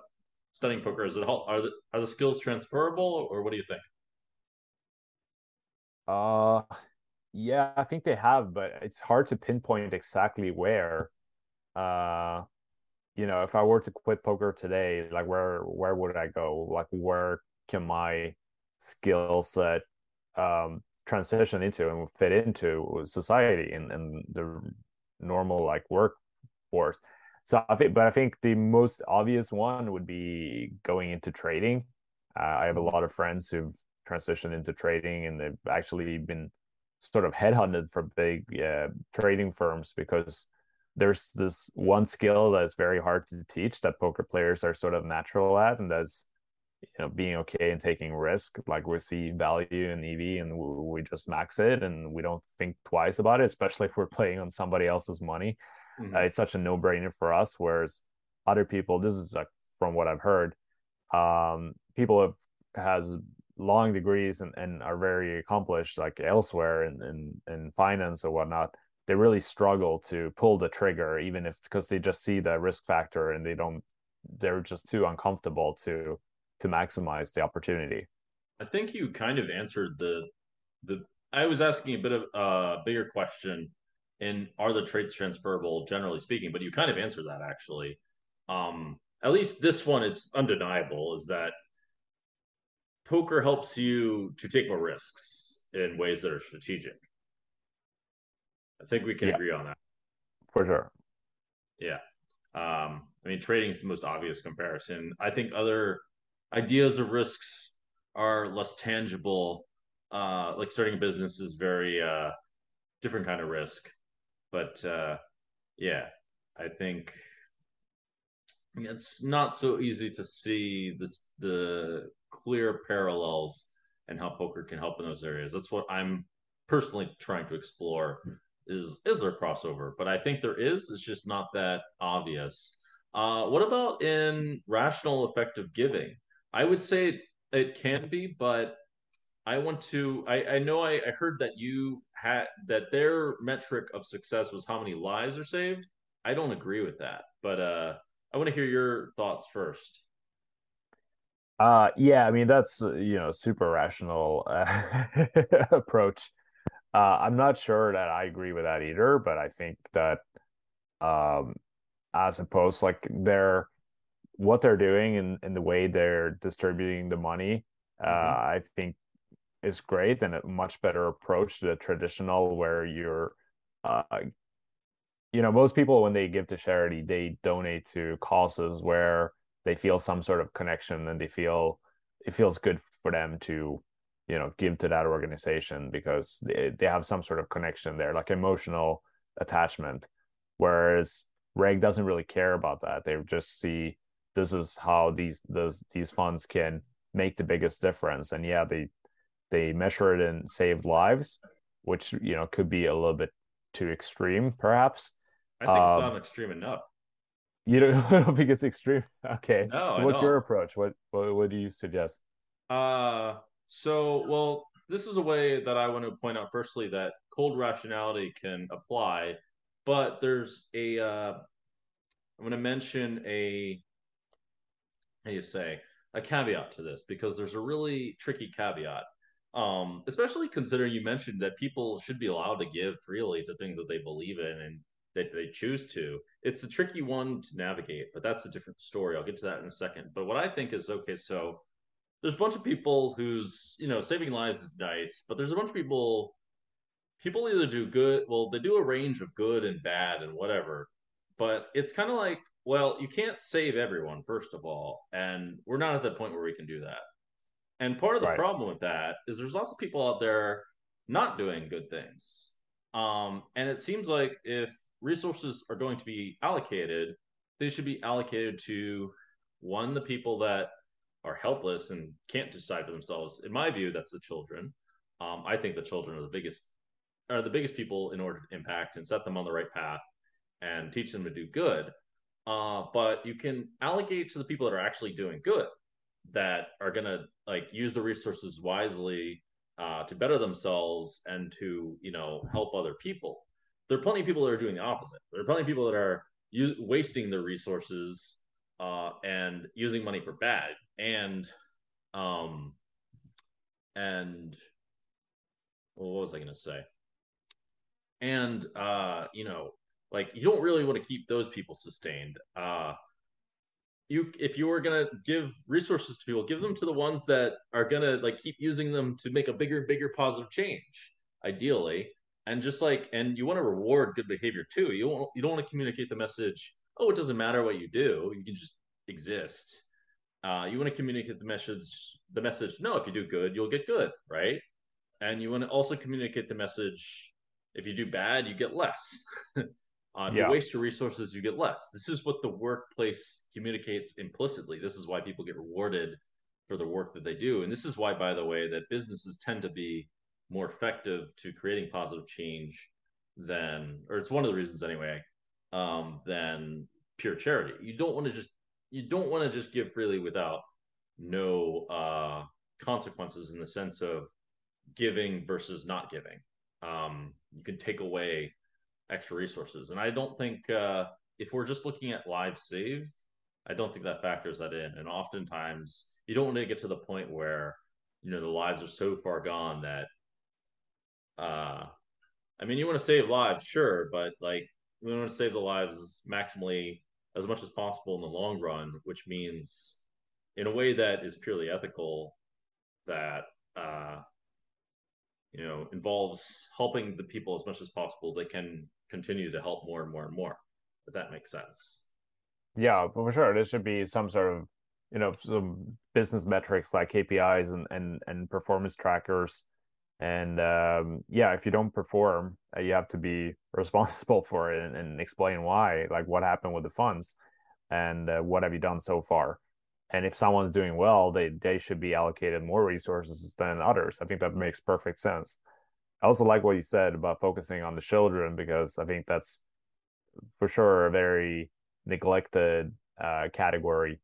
studying poker is it help, are the are the skills transferable, or what do you think? Uh, yeah, I think they have, but it's hard to pinpoint exactly where. Uh, you know, if I were to quit poker today, like where where would I go? Like where can my skill set um transition into and fit into society and, and the normal like workforce? So I think, but I think the most obvious one would be going into trading. Uh, I have a lot of friends who've transitioned into trading and they've actually been sort of headhunted for big uh, trading firms because there's this one skill that's very hard to teach that poker players are sort of natural at and that's you know being okay and taking risk like we see value in ev and we just max it and we don't think twice about it especially if we're playing on somebody else's money Mhm. uh, it's such a no-brainer for us whereas other people this is like from what i've heard um people have has long degrees and, and are very accomplished like elsewhere in, in in finance or whatnot they really struggle to pull the trigger even if because they just see the risk factor and they don't they're just too uncomfortable to to maximize the opportunity I think you kind of answered the the. I was asking a bit of a uh, bigger question, in are the traits transferable, generally speaking? But you kind of answered that actually. Um, at least this one, it's undeniable, is that poker helps you to take more risks in ways that are strategic. I think we can Yeah. agree on that. for sure Yeah. Um, I mean, trading is the most obvious comparison. I think other ideas of risks are less tangible. Uh, like starting a business is very uh, different kind of risk. But uh, yeah, I think it's not so easy to see this the clear parallels and how poker can help in those areas. That's what I'm personally trying to explore is is there crossover? But I think there is. It's just not that obvious. Uh, what about in rational effective giving? I would say it, can be, but I want to. I, I know I, I heard that you had that their metric of success was how many lives are saved. I don't agree with that, but uh, I want to hear your thoughts first. Uh yeah i mean that's uh, you know super rational uh, (laughs) approach uh i'm not sure that i agree with that either but i think that um as opposed like they're what they're doing and, and the way they're distributing the money uh Mhm. i think is great and a much better approach to the traditional where you're uh you know most people when they give to charity they donate to causes where they feel some sort of connection and they feel it feels good for them to you know give to that organization because they, they have some sort of connection there like emotional attachment. Whereas reg doesn't really care about that. They just see this is how these those these funds can make the biggest difference. And yeah they they measure it in saved lives which you know could be a little bit too extreme perhaps. I think it's Um, not extreme enough. You don't, (laughs) I don't think it's extreme. Okay. No, so what's your approach? What, what what do you suggest? Uh, so, well, this is a way that I want to point out firstly that cold rationality can apply, but there's a, uh, I'm going to mention a, how do you say, a caveat to this because there's a really tricky caveat. Um, especially considering you mentioned that people should be allowed to give freely to things that they believe in and that they choose to. It's a tricky one to navigate, but that's a different story. I'll get to that in a second. But what I think is okay, so there's a bunch of people who's, you know saving lives is nice, but there's a bunch of people people either do good, well, they do a range of good and bad and whatever, but it's kind of like, well, you can't save everyone, first of all, and we're not at the point where we can do that. And part of the Right. problem with that is there's lots of people out there not doing good things. Um, and it seems like if resources are going to be allocated, they should be allocated to one, the people that are helpless and can't decide for themselves. In my view, that's the children. Um, I think the children are the biggest are the biggest people in order to impact and set them on the right path and teach them to do good. Uh, but you can allocate to the people that are actually doing good, that are gonna like use the resources wisely uh, to better themselves and to you know help other people. There are plenty of people that are doing the opposite. There are plenty of people that are u- wasting their resources uh, and using money for bad and um and well, what was I going to say? And uh, you know, like you don't really want to keep those people sustained. Uh, you if you were gonna give resources to people, give them to the ones that are gonna like keep using them to make a bigger, bigger positive change, ideally. And just like, and you want to reward good behavior too. You don't you don't want to communicate the message. Oh, it doesn't matter what you do. You can just exist. Uh, you want to communicate the message. The message. No, if you do good, you'll get good, right? And you want to also communicate the message. If you do bad, you get less. (laughs) Uh, if Yeah. you waste your resources, you get less. This is what the workplace communicates implicitly. This is why people get rewarded for the work that they do. And this is why, by the way, that businesses tend to be more effective to creating positive change than, or it's one of the reasons anyway, um, than pure charity. You don't want to just, you don't want to just give freely without no uh, consequences in the sense of giving versus not giving. Um, you can take away extra resources. And I don't think uh, if we're just looking at lives saved, I don't think that factors that in. And oftentimes, you don't want to get to the point where you know the lives are so far gone that, uh, I mean, you want to save lives, sure, but like we want to save the lives maximally as much as possible in the long run, which means in a way that is purely ethical, that uh, you know involves helping the people as much as possible that can continue to help more and more and more if that makes sense Yeah, for sure. There should be some sort of, you know, some business metrics like KPIs and and and performance trackers. And um, yeah, if you don't perform, uh, you have to be (laughs) responsible for it and, and explain why, like what happened with the funds and uh, what have you done so far. And if someone's doing well, they they should be allocated more resources than others. I think that makes perfect sense. I also like what you said about focusing on the children because I think that's for sure a very neglected uh, category.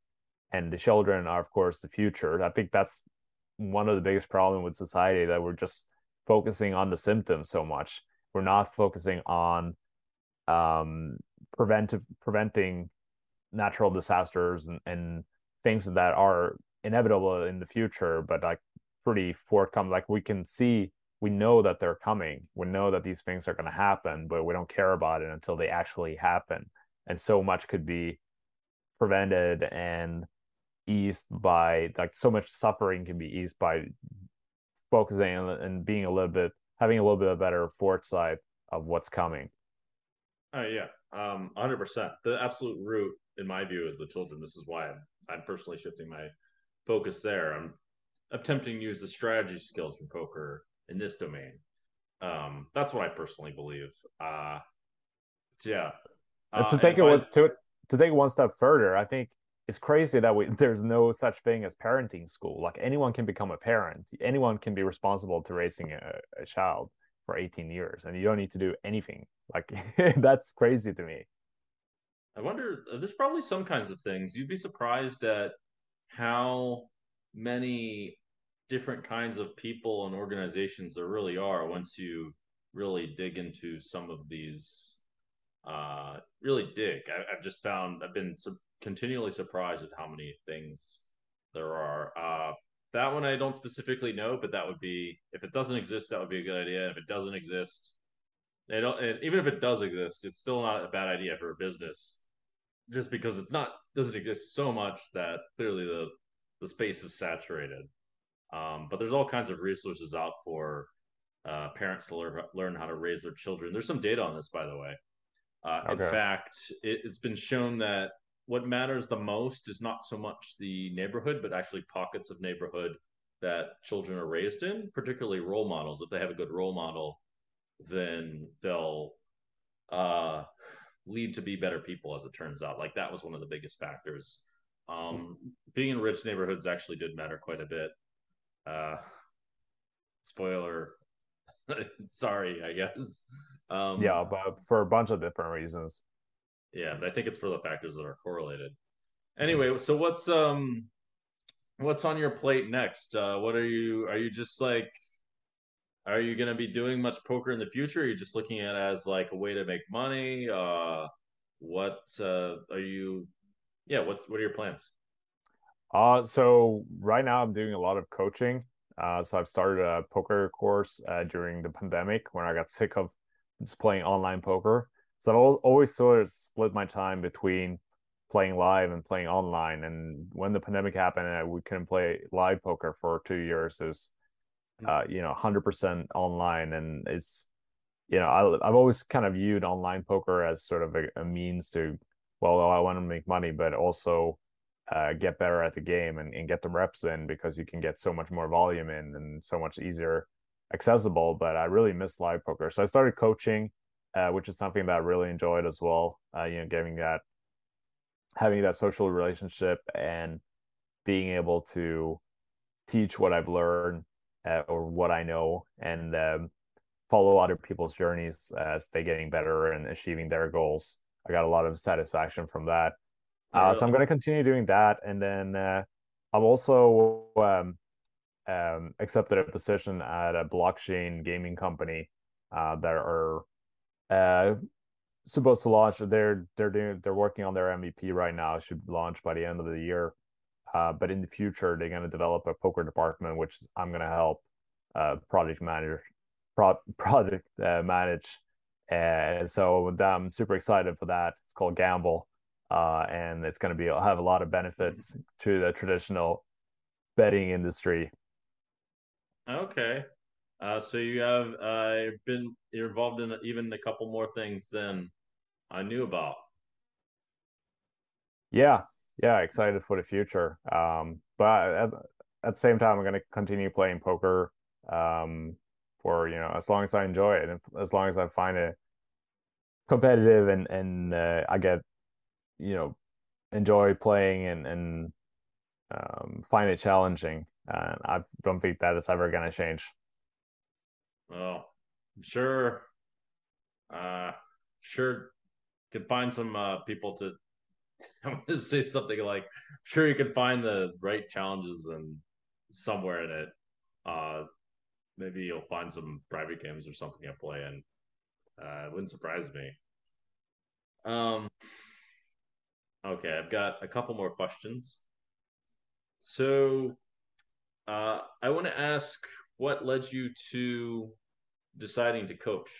And the children are, of course, the future. I think that's one of the biggest problem with society that we're just focusing on the symptoms so much. We're not focusing on um, preventive preventing natural disasters and, and things that are inevitable in the future, but like pretty forthcoming. Like we can see, we know that they're coming. We know that these things are going to happen, but we don't care about it until they actually happen. And so much could be prevented and eased by like so much suffering can be eased by focusing and being a little bit having a little bit of better foresight of what's coming. oh yeah um 100% the absolute root in my view is the children. This is why i'm, I'm personally shifting my focus there. I'm attempting to use the strategy skills from poker in this domain. Um that's what i personally believe. Uh yeah. Uh, to take it by- to to take it one step further, I think it's crazy that we (laughs) there's no such thing as parenting school. Like anyone can become a parent. Anyone can be responsible to raising a, a child for 18 years, and you don't need to do anything. Like (laughs) that's crazy to me. I wonder, uh, there's probably some kinds of things. You'd be surprised at how many different kinds of people and organizations there really are once you really dig into some of these. Uh, really dig. I, I've just found, I've been continually surprised at how many things there are. Uh, that one I don't specifically know, but that would be, if it doesn't exist, that would be a good idea. If it doesn't exist, they don't, and even if it does exist, it's still not a bad idea for a business just because it's not doesn't exist so much that clearly the the space is saturated. Um, but there's all kinds of resources out for uh, parents to learn learn how to raise their children. There's some data on this, by the way. Uh, okay. In fact, it, it's been shown that what matters the most is not so much the neighborhood, but actually pockets of neighborhood that children are raised in, particularly role models. If they have a good role model, then they'll uh, lead to be better people, as it turns out. Like that was one of the biggest factors. Um, being in rich neighborhoods actually did matter quite a bit. Uh, spoiler, (laughs) sorry, I guess. Um, yeah, but for a bunch of different reasons. Yeah, but I think it's for the factors that are correlated. Anyway, so what's um what's on your plate next? Uh, what are you? Are you just like? Are you going to be doing much poker in the future? Are you just looking at it as like a way to make money? Uh, what uh, are you? Yeah, what's what are your plans? Uh, so right now I'm doing a lot of coaching. Uh, so I've started a poker course uh, during the pandemic when I got sick of just playing online poker. So I've always sort of split my time between playing live and playing online. And when the pandemic happened and we couldn't play live poker for two years, it was, mm. uh, you know, 100% online. And it's, you know, I, have always kind of viewed online poker as sort of a, a means to, well, I want to make money, but also uh, get better at the game and, and get the reps in because you can get so much more volume in and so much easier accessible. But I really miss live poker. So I started coaching. Uh, which is something that I really enjoyed as well. Uh, you know, giving that having that social relationship and being able to teach what I've learned uh, or what I know and um, follow other people's journeys as they're getting better and achieving their goals. I got a lot of satisfaction from that. Uh, so I'm going to continue doing that, and then uh, I'm also um, um, accepted a position at a blockchain gaming company uh, that are uh, supposed to launch. They're they're doing they're working on their MVP right now. Should launch by the end of the year. Uh, but in the future, they're going to develop a poker department, which I'm going to help uh, project manager pro- (laughs) project uh, manage. And so I'm super excited for that. It's called Gamble, uh, and it's going to be have a lot of benefits to the traditional betting industry. Okay, uh, so you have uh, been involved in even a couple more things than I knew about. Yeah, yeah, excited for the future. Um, but at, at the same time, I'm going to continue playing poker um, for you know as long as I enjoy it, and as long as I find it competitive and and uh, I get you know enjoy playing and and um, find it challenging. And I don't think that is ever going to change. Well, I'm sure, uh, sure, could find some uh, people to. (laughs) I'm to say something like, sure, you can find the right challenges and somewhere in it. Uh, maybe you'll find some private games or something I play in. Uh, it wouldn't surprise me. Um, okay, I've got a couple more questions. So, uh, I want to ask what led you to deciding to coach?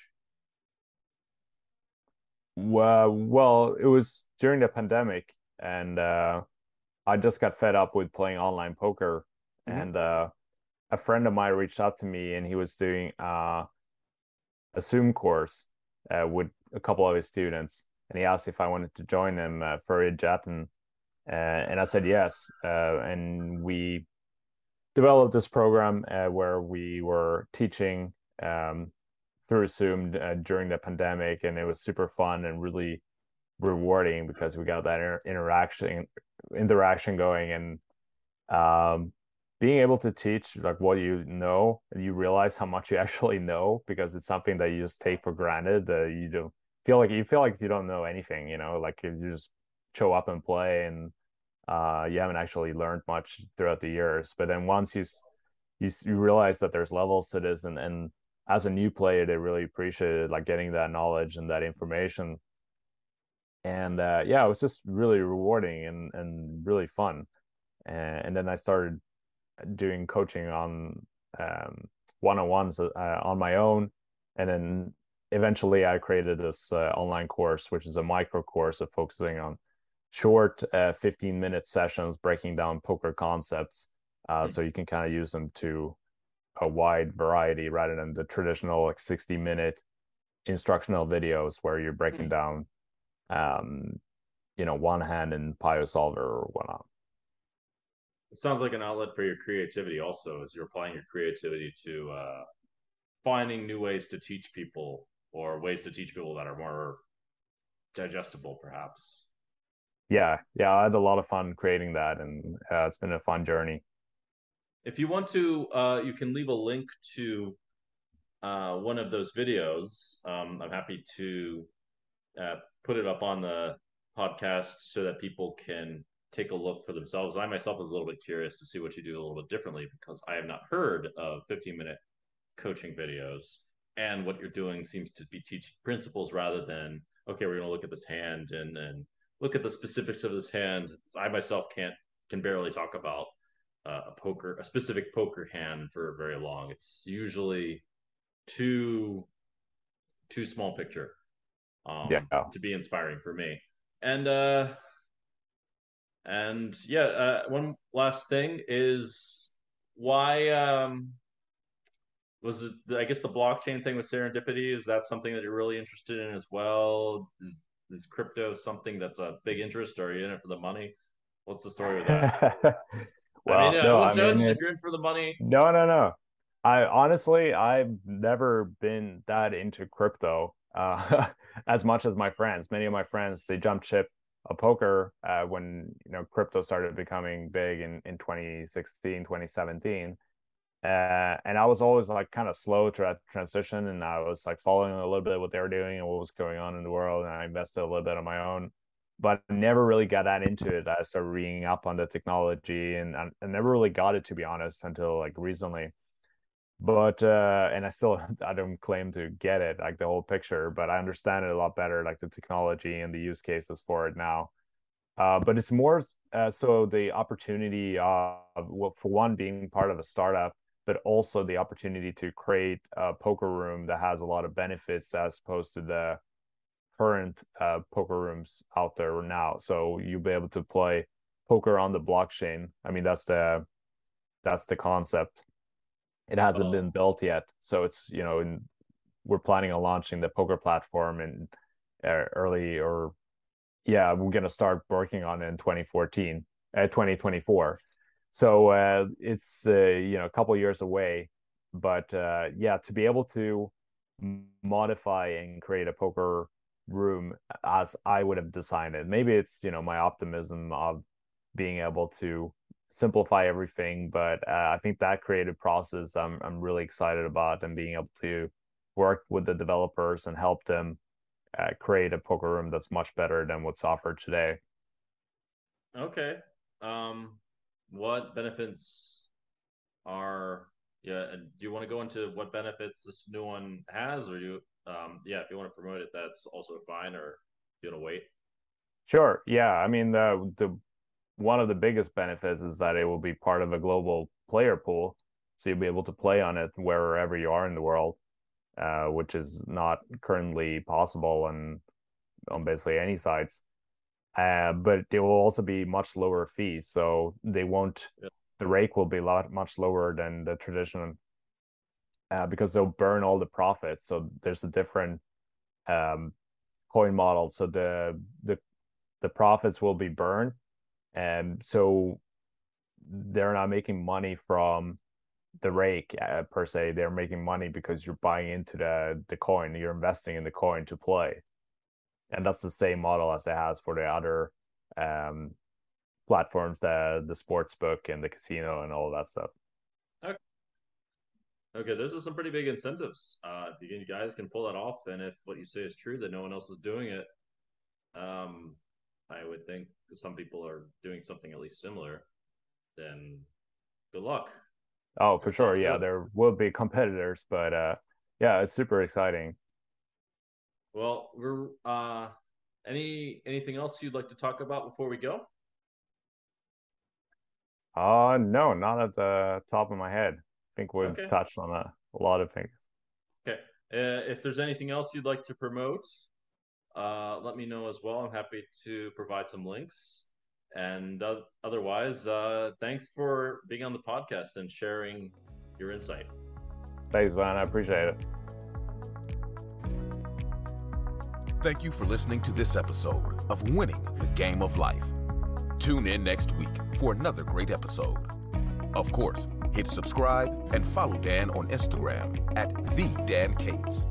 Well, well, it was during the pandemic, and uh, I just got fed up with playing online poker. Mm-hmm. And uh, a friend of mine reached out to me, and he was doing uh, a Zoom course uh, with a couple of his students, and he asked if I wanted to join him uh, for a chat, and uh, and I said yes, uh, and we developed this program uh, where we were teaching um, through Zoom uh, during the pandemic, and it was super fun and really rewarding because we got that inter- interaction interaction going and um, being able to teach like what you know and you realize how much you (laughs) actually know because it's something that you just take for granted that you don't feel like you feel like you don't know anything you know like you just show up and play and uh, you haven't actually learned much throughout the years. But then once you you, you realize that there's levels to this and and as a new player, they really appreciated like getting that knowledge and that information. And uh, yeah, it was just really rewarding and and really fun. And, and then I started doing coaching on um, one-on-ones uh, on my own, and then eventually I created this uh, online course, which is a micro course of focusing on short, uh, 15 minute sessions breaking down poker concepts, uh, mm-hmm. so you can kind of use them to a wide variety rather than the traditional like 60 minute instructional videos where you're breaking mm-hmm. down um you know one hand in PioSOLVER or whatnot. It sounds like an outlet for your creativity also as you're applying your creativity to uh finding new ways to teach people or ways to teach people that are more digestible perhaps. Yeah yeah i had a lot of fun creating that and uh, it's been a fun journey if you want to uh, you can leave a link to uh, one of those videos. Um, i'm happy to uh, put it up on the podcast so that people can take a look for themselves. I myself was a little bit curious to see what you do a little bit differently because i have not heard of 15 minute coaching videos and what you're doing seems to be teaching principles rather than okay we're going to look at this hand and and look at the specifics of this hand. I myself can't can barely talk about uh, a poker a specific poker hand for very long. It's usually too too small picture um yeah. to be inspiring for me. And uh and yeah uh, one last thing is why um was it i guess the blockchain thing with serendipity is that something that you're really interested in as well? Is is crypto something that's a big interest? Or are you in it for the money? What's the story with that (laughs) well I mean, no, I judge mean, if you're in for the money. No no no. I honestly i've never been that into crypto uh, (laughs) as much as my friends. Many of my friends they jumped ship a poker uh, when you know crypto started becoming big in in 2016 2017 uh, and I was always like kind of slow to that transition, and I was like following a little bit what they were doing and what was going on in the world, and I invested a little bit on my own, but I never really got that into it. I started reading up on the technology, and I, I never really got it to be honest until like recently. But uh, and I still (laughs) I don't claim to get it like the whole picture, but I understand it a lot better, like the technology and the use cases for it now. Uh, but it's more uh, so the opportunity of, well, for one, being part of a startup but also the opportunity to create a poker room that has a lot of benefits as opposed to the current uh, poker rooms out there now. So you'll be able to play poker on the blockchain. I mean, that's the that's the concept. It hasn't oh. been built yet, so it's you know, in, we're planning on launching the poker platform in uh, early or yeah, we're gonna start working on it in 2014, uh, 2024 so uh, it's uh, you know a couple years away but uh, yeah to be able to modify and create a poker room as i would have designed it maybe it's you know my optimism of being able to simplify everything but uh, i think that creative process i'm i'm really excited about and being able to work with the developers and help them uh, create a poker room that's much better than what's offered today. Okay. Um what benefits are yeah do you want to go into what benefits this new one has or you um yeah if you want to promote it that's also fine or if you want to wait sure yeah i mean the the one of the biggest benefits is that it will be part of a global player pool so you'll be able to play on it wherever you are in the world uh, which is not currently possible on on basically any sites uh, but they will also be much lower fees. So they won't, yeah. the rake will be a lot much lower than the traditional uh, because they'll burn all the profits. So there's a different um, coin model. So the the the profits will be burned, and so they're not making money from the rake uh, per se. They're making money because you're buying into the the coin. You're investing in the coin to play and that's the same model as it has for the other um, platforms, the the sports book and the casino and all that stuff. Okay. Those are some pretty big incentives. Uh, if you guys can pull that off, and if what you say is true, that no one else is doing it, um, I would think some people are doing something at least similar. Then, good luck. Oh, for sure. Yeah, good. there will be competitors, but uh, yeah, it's super exciting. Well, we're uh any anything else you'd like to talk about before we go? Uh no, not at the top of my head. I think we've okay. touched on a, a, lot of things. Okay. Uh, if there's anything else you'd like to promote, uh, let me know as well. I'm happy to provide some links. And uh, otherwise, uh, thanks for being on the podcast and sharing your insight. Thanks, man. I appreciate it. Thank you for listening to this episode of Winning the Game of Life. Tune in next week for another great episode. Of course, hit subscribe and follow Dan on Instagram at the Dan Cates.